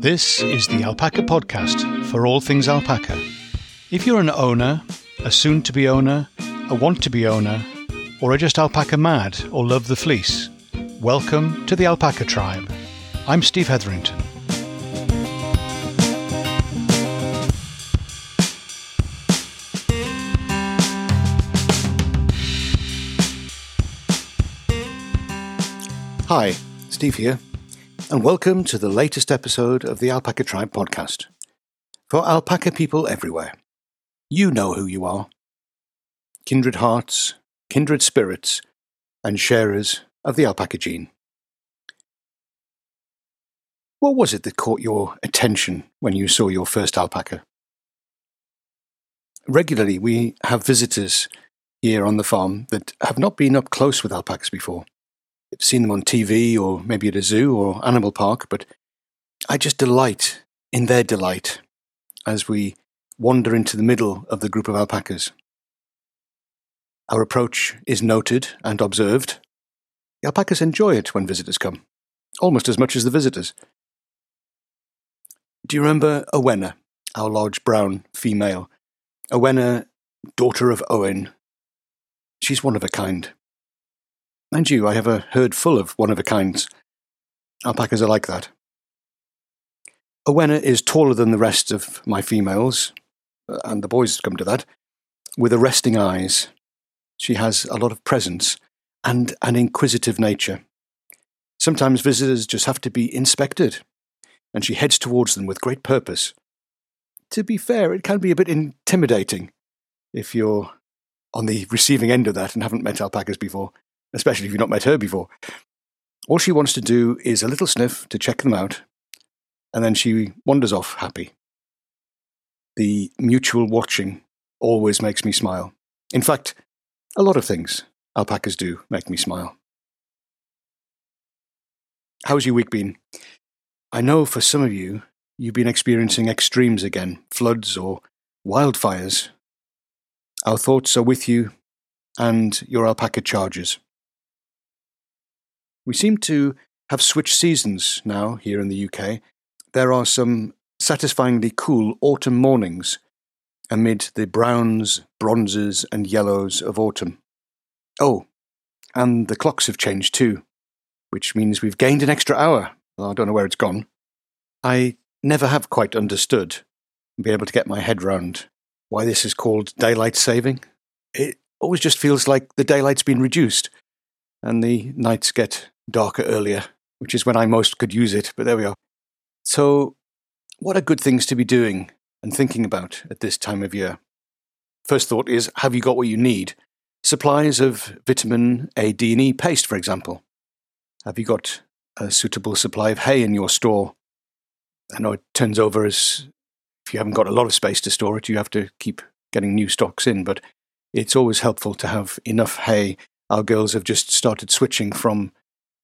This is the Alpaca Podcast for all things alpaca. If you're an owner, a soon to be owner, a want to be owner, or are just alpaca mad or love the fleece, welcome to the Alpaca Tribe. I'm Steve Hetherington. Hi, Steve here, and welcome to the latest episode of the Alpaca Tribe podcast. For alpaca people everywhere, you know who you are kindred hearts, kindred spirits, and sharers of the alpaca gene. What was it that caught your attention when you saw your first alpaca? Regularly, we have visitors here on the farm that have not been up close with alpacas before seen them on TV or maybe at a zoo or animal park, but I just delight in their delight as we wander into the middle of the group of alpacas. Our approach is noted and observed. The alpacas enjoy it when visitors come, almost as much as the visitors. Do you remember Owena, our large brown female? Owena, daughter of Owen. She's one of a kind. And you, I have a herd full of one of a kinds. Alpacas are like that. Owena is taller than the rest of my females, uh, and the boys come to that, with arresting eyes. She has a lot of presence and an inquisitive nature. Sometimes visitors just have to be inspected, and she heads towards them with great purpose. To be fair, it can be a bit intimidating if you're on the receiving end of that and haven't met alpacas before especially if you've not met her before. All she wants to do is a little sniff to check them out, and then she wanders off happy. The mutual watching always makes me smile. In fact, a lot of things alpacas do make me smile. How's your week been? I know for some of you, you've been experiencing extremes again, floods or wildfires. Our thoughts are with you and your alpaca charges. We seem to have switched seasons now here in the UK. There are some satisfyingly cool autumn mornings amid the browns, bronzes, and yellows of autumn. Oh, and the clocks have changed too, which means we've gained an extra hour. Well, I don't know where it's gone. I never have quite understood and been able to get my head round why this is called daylight saving. It always just feels like the daylight's been reduced and the nights get darker earlier, which is when I most could use it, but there we are. So, what are good things to be doing and thinking about at this time of year? First thought is have you got what you need? Supplies of vitamin A, D, and E paste, for example. Have you got a suitable supply of hay in your store? I know it turns over as if you haven't got a lot of space to store it, you have to keep getting new stocks in, but it's always helpful to have enough hay our girls have just started switching from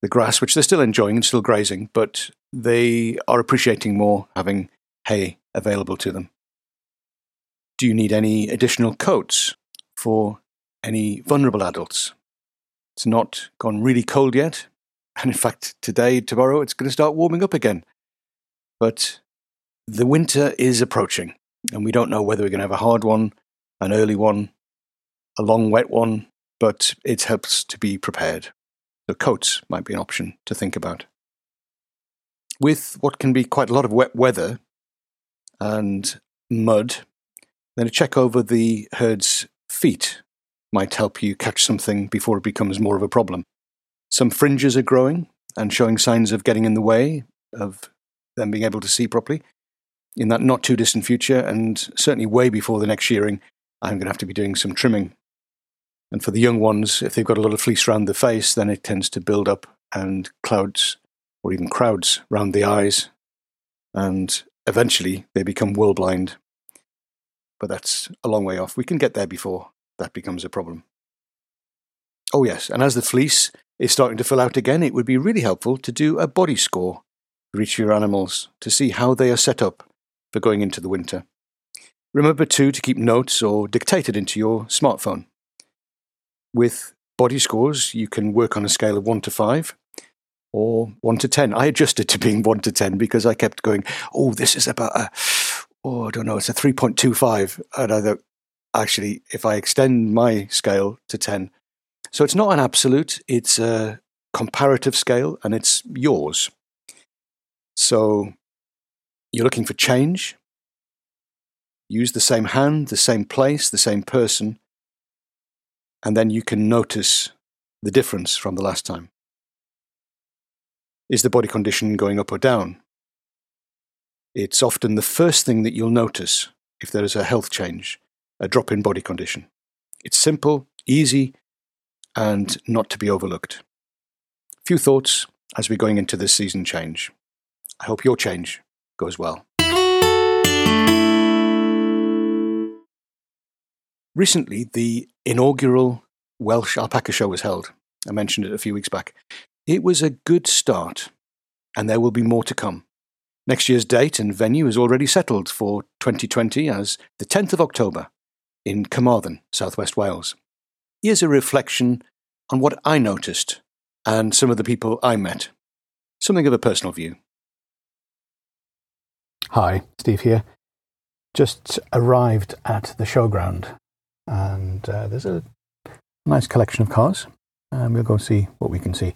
the grass, which they're still enjoying and still grazing, but they are appreciating more having hay available to them. Do you need any additional coats for any vulnerable adults? It's not gone really cold yet, and in fact, today, tomorrow, it's going to start warming up again. But the winter is approaching, and we don't know whether we're going to have a hard one, an early one, a long wet one, but it helps to be prepared. So coats might be an option to think about. With what can be quite a lot of wet weather and mud, then a check over the herd's feet might help you catch something before it becomes more of a problem. Some fringes are growing and showing signs of getting in the way of them being able to see properly. In that not too distant future, and certainly way before the next shearing, I'm going to have to be doing some trimming and for the young ones, if they've got a lot of fleece around the face, then it tends to build up and clouds or even crowds around the eyes. And eventually they become wool blind. But that's a long way off. We can get there before that becomes a problem. Oh, yes. And as the fleece is starting to fill out again, it would be really helpful to do a body score for your animals to see how they are set up for going into the winter. Remember, too, to keep notes or dictate it into your smartphone. With body scores, you can work on a scale of 1 to 5. or 1 to 10. I adjusted to being 1 to 10 because I kept going, oh, this is about a, oh, I don't know, it's a 3.25. And I thought, actually, if I extend my scale to 10, so it's not an absolute, it's a comparative scale and it's yours. So you're looking for change. Use the same hand, the same place, the same person, and then you can notice the difference from the last time. Is the body condition going up or down? It's often the first thing that you'll notice if there is a health change, a drop in body condition. It's simple, easy, and not to be overlooked. Few thoughts as we're going into this season change. I hope your change goes well. Recently, the inaugural Welsh Alpaca Show was held. I mentioned it a few weeks back. It was a good start, and there will be more to come. Next year's date and venue is already settled for 2020 as the 10th of October in Carmarthen, southwest Wales. Here's a reflection on what I noticed and some of the people I met. Something of a personal view. Hi, Steve here. Just arrived at the showground, and uh, there's a nice collection of cars. And we'll go see what we can see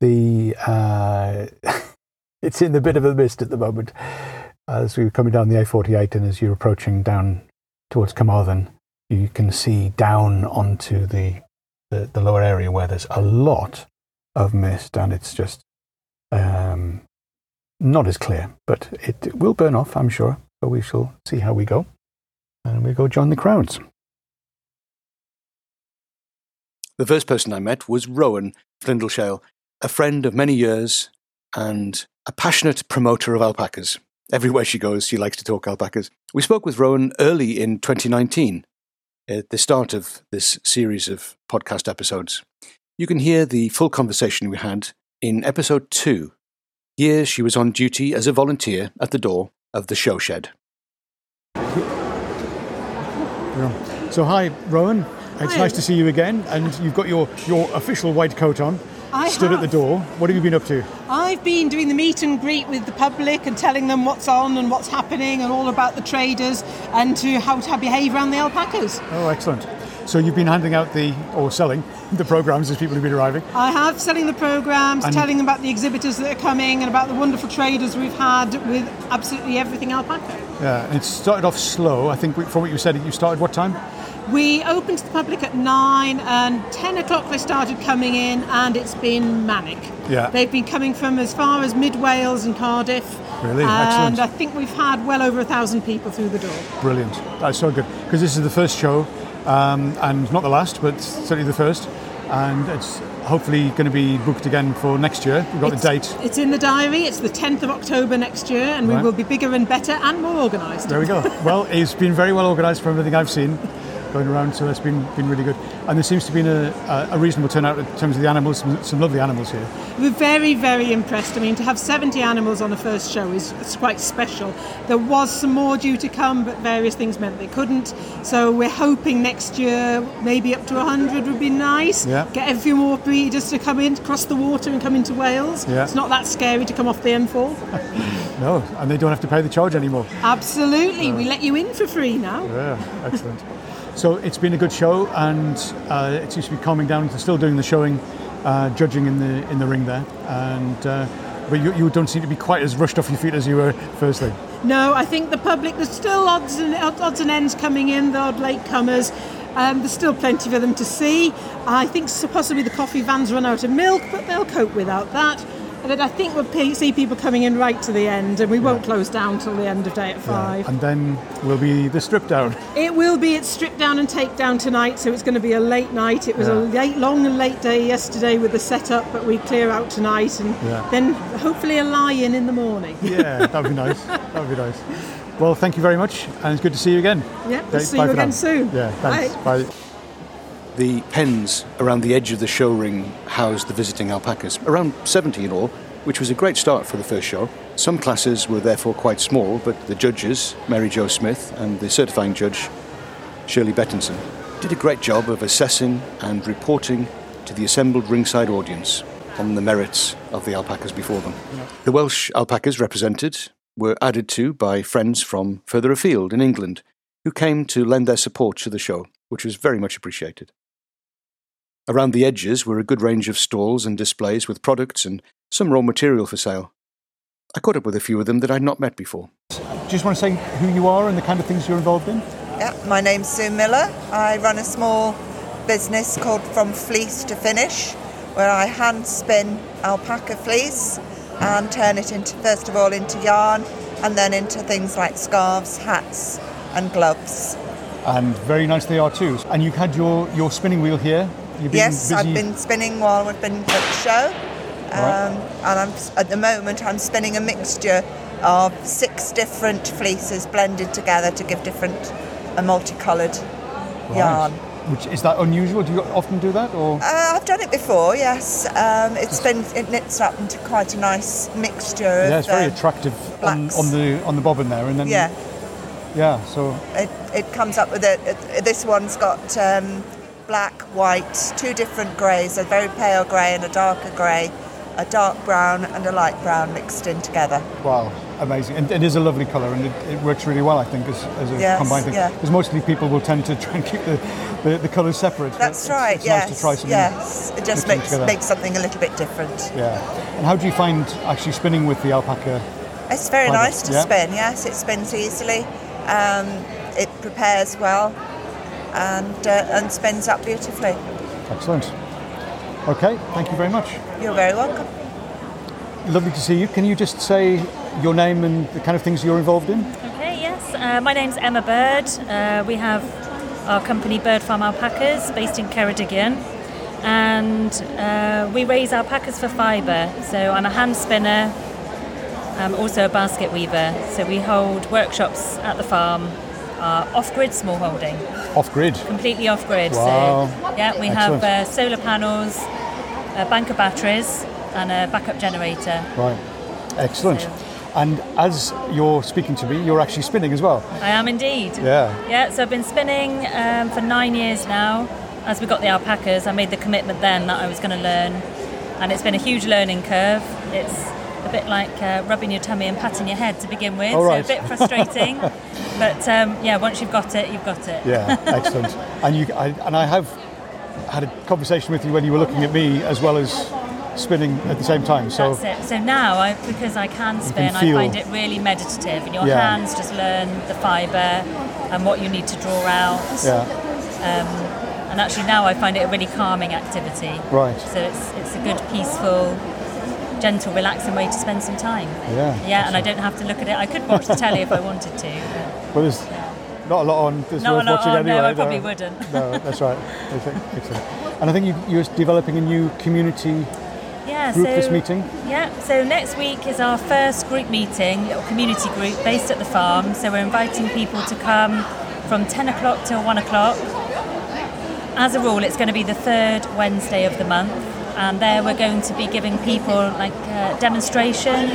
the uh, it's in a bit of a mist at the moment as we are coming down the A48 and as you're approaching down towards Carmarthen, you can see down onto the, the, the lower area where there's a lot of mist and it's just um, not as clear, but it will burn off, I'm sure. But we shall see how we go, and we go join the crowds. The first person I met was Rowan Flindleshale, a friend of many years and a passionate promoter of alpacas. Everywhere she goes, she likes to talk alpacas. We spoke with Rowan early in 2019, at uh, the start of this series of podcast episodes. You can hear the full conversation we had in episode two. Here, she was on duty as a volunteer at the door of the show shed. So, hi, Rowan. It's hi. nice to see you again, and you've got your, your official white coat on. I stood have. at the door. What have you been up to? I've been doing the meet and greet with the public and telling them what's on and what's happening and all about the traders and to how to behave around the alpacas. Oh, excellent. So you've been handing out the or selling the programs as people have been arriving. I have selling the programs, and telling them about the exhibitors that are coming and about the wonderful traders we've had with absolutely everything alpaca. Yeah, and it started off slow. I think from what you said, you started what time? We opened to the public at nine, and ten o'clock they started coming in, and it's been manic. Yeah. They've been coming from as far as mid Wales and Cardiff. Really, Excellent. and excellent. I think we've had well over a thousand people through the door. Brilliant. That's so good because this is the first show, um, and not the last, but certainly the first, and it's hopefully going to be booked again for next year. We've got it's, the date. It's in the diary. It's the 10th of October next year, and right. we will be bigger and better and more organised. There we go. well, it's been very well organised from everything I've seen going around, so it's been been really good. And there seems to be a, a reasonable turnout in terms of the animals, some, some, lovely animals here. We're very, very impressed. I mean, to have 70 animals on the first show is quite special. There was some more due to come, but various things meant they couldn't. So we're hoping next year maybe up to 100 would be nice. Yeah. Get a few more breeders to come in, cross the water and come into Wales. Yeah. It's not that scary to come off the M4. no, and they don't have to pay the charge anymore. Absolutely. We let you in for free now. Yeah, excellent. So it's been a good show, and uh, it seems to be calming down. They're still doing the showing, uh, judging in the in the ring there, and uh, but you, you don't seem to be quite as rushed off your feet as you were firstly. No, I think the public. There's still odds and odds and ends coming in. The odd late comers. Um, there's still plenty for them to see. I think possibly the coffee vans run out of milk, but they'll cope without that. But I think we'll see people coming in right to the end, and we won't close down till the end of day at five. Yeah. And then will be the strip down. It will be. It's strip down and take down tonight, so it's going to be a late night. It was yeah. a late, long and late day yesterday with the setup, but we clear out tonight, and then hopefully a lie-in in the morning. Yeah, that'd be nice. That'd be nice. Well, thank you very much, and it's good to see you again. Yeah, we'll see you again now. soon. Yeah, thanks. Bye. Bye. The pens around the edge of the show ring housed the visiting alpacas, around 70 in all, which was a great start for the first show. Some classes were therefore quite small, but the judges, Mary Jo Smith and the certifying judge, Shirley Bettinson, did a great job of assessing and reporting to the assembled ringside audience. on the merits of the alpacas before them. The Welsh alpacas represented were added to by friends from further afield in England who came to lend their support to the show, which was very much appreciated. Around the edges were a good range of stalls and displays with products and some raw material for sale. I caught up with a few of them that I'd not met before. Do you just want to say who you are and the kind of things you're involved in? Yeah, my name's Sue Miller. I run a small business called From Fleece to Finish, where I hand spin alpaca fleece and turn it into, first of all, into yarn and then into things like scarves, hats, and gloves. And very nice they are too. And you've had your, your spinning wheel here. Yes, busy. I've been spinning while we've been at the show, Right. um, and I'm at the moment I'm spinning a mixture of six different fleeces blended together to give different, a multicoloured Right. yarn. Which is that unusual? Do you often do that, or Uh, I've done it before, yes. Um, it's been it knits up into quite a nice mixture. yeah, of, it's very uh, attractive on, on the on the bobbin there, and then Yeah, yeah. So it, it comes up with it. it this one's got um, black, white, two different greys, a very pale grey and a darker grey, a dark brown and a light brown mixed in together. wow, amazing, and it is a lovely colour, and it, it works really well, I think, as, as a Yes, combined thing. yeah. Because mostly people will tend to try and keep the, the, the colours separate. That's it's, right. It's yes, nice to try something. yes. It just makes together. makes something a little bit different. Yeah. And how do you find actually spinning with the alpaca? It's very nice to yeah. spin. Yes, it spins easily. Um, it prepares well, and uh, and spins up beautifully. Excellent. Okay, thank you very much. You're very welcome. Lovely to see you. Can you just say your name and the kind of things you're involved in? Okay, yes. Uh, my name's Emma Bird. Uh, we have our company Bird Farm Alpacas based in Ceredigion. And uh, we raise alpacas for fibre. So I'm a hand spinner, I'm also a basket weaver. So we hold workshops at the farm, uh, off grid small holding, Off grid. completely off grid. Wow. So, yeah, we have uh, solar panels, a bank of batteries, and a backup generator. Right. Excellent. So- And as you're speaking to me, you're actually spinning as well. I am indeed. Yeah. Yeah, so I've been spinning um, for nine years now. As we got the alpacas, I made the commitment then that I was going to learn, and it's been a huge learning curve. It's a bit like uh, rubbing your tummy and patting your head to begin with, All right. so a bit frustrating. but um, yeah, once you've got it, you've got it. Yeah. Excellent. and you, I, and I have had a conversation with you when you were looking at me as well as spinning at the same time. So That's it. So now, I, because I can spin, I feel- find it really meditative, and your Yeah. hands just learn the fibre and what you need to draw out. yeah. And actually, now I find it a really calming activity. Right. So it's it's a good, peaceful, gentle, relaxing way to spend some time. Yeah. Yeah, and I don't have to look at it. I could watch the telly if I wanted to. but Well, there's not a lot on. There's Not a lot watching on, anyway. no, I probably wouldn't. No, that's right. And I think you, you're developing a new community Yeah, group so this meeting. Yeah, so next week is our first group meeting, little community group based at the farm. So we're inviting people to come from 10 o'clock till 1 o'clock. As a rule, it's going to be the third Wednesday of the month, and there we're going to be giving people like uh, demonstrations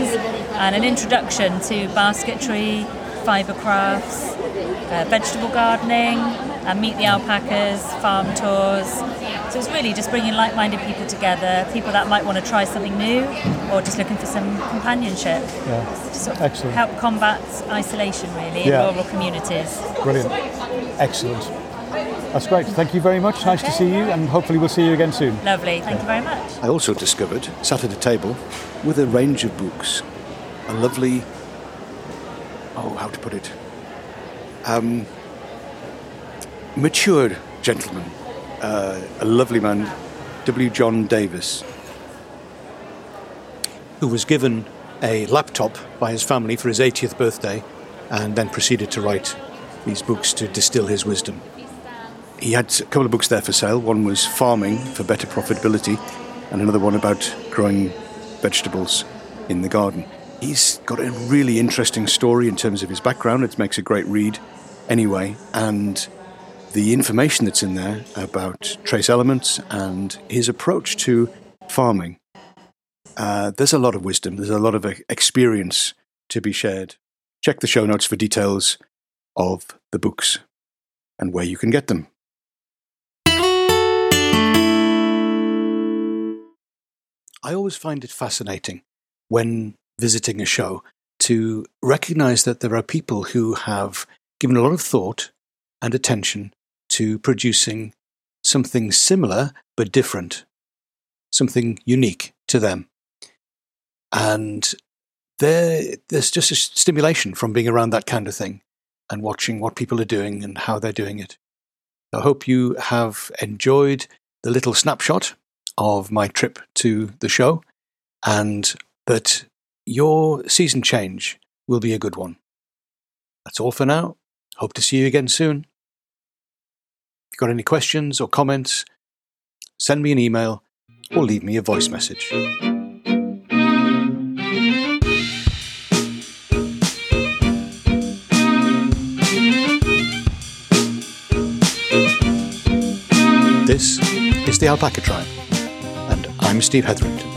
and an introduction to basketry, fibre crafts, uh, vegetable gardening, and meet the alpacas, farm tours. So it's really just bringing like-minded people together, people that might want to try something new, or just looking for some companionship. Yeah. Sort of Excellent. help combat isolation, really, Yeah. in rural communities. Brilliant. Excellent. That's great. Thank you very much. Nice to see you, and hopefully we'll see you again soon. Lovely. Thank you very much. I also discovered, sat at a table with a range of books, a lovely, oh, how to put it, um, mature gentleman, uh, a lovely man, W. John Davis, who was given a laptop by his family for his 80th birthday and then proceeded to write these books to distill his wisdom. He had a couple of books there for sale. One was Farming for Better Profitability, and another one about growing vegetables in the garden. He's got a really interesting story in terms of his background. It makes a great read anyway, and the information that's in there about trace elements and his approach to farming. Uh, there's a lot of wisdom, there's a lot of experience to be shared. Check the show notes for details of the books and where you can get them. I always find it fascinating when visiting a show to recognize that there are people who have given a lot of thought and attention to producing something similar but different, something unique to them. And there, there's just a stimulation from being around that kind of thing and watching what people are doing and how they're doing it. I hope you have enjoyed the little snapshot of my trip to the show and that your season change will be a good one. That's all for now. Hope to see you again soon. If you've got any questions or comments, send me an email or leave me a voice message. This is the Alpaca Tribe, I'm Steve Hetherington.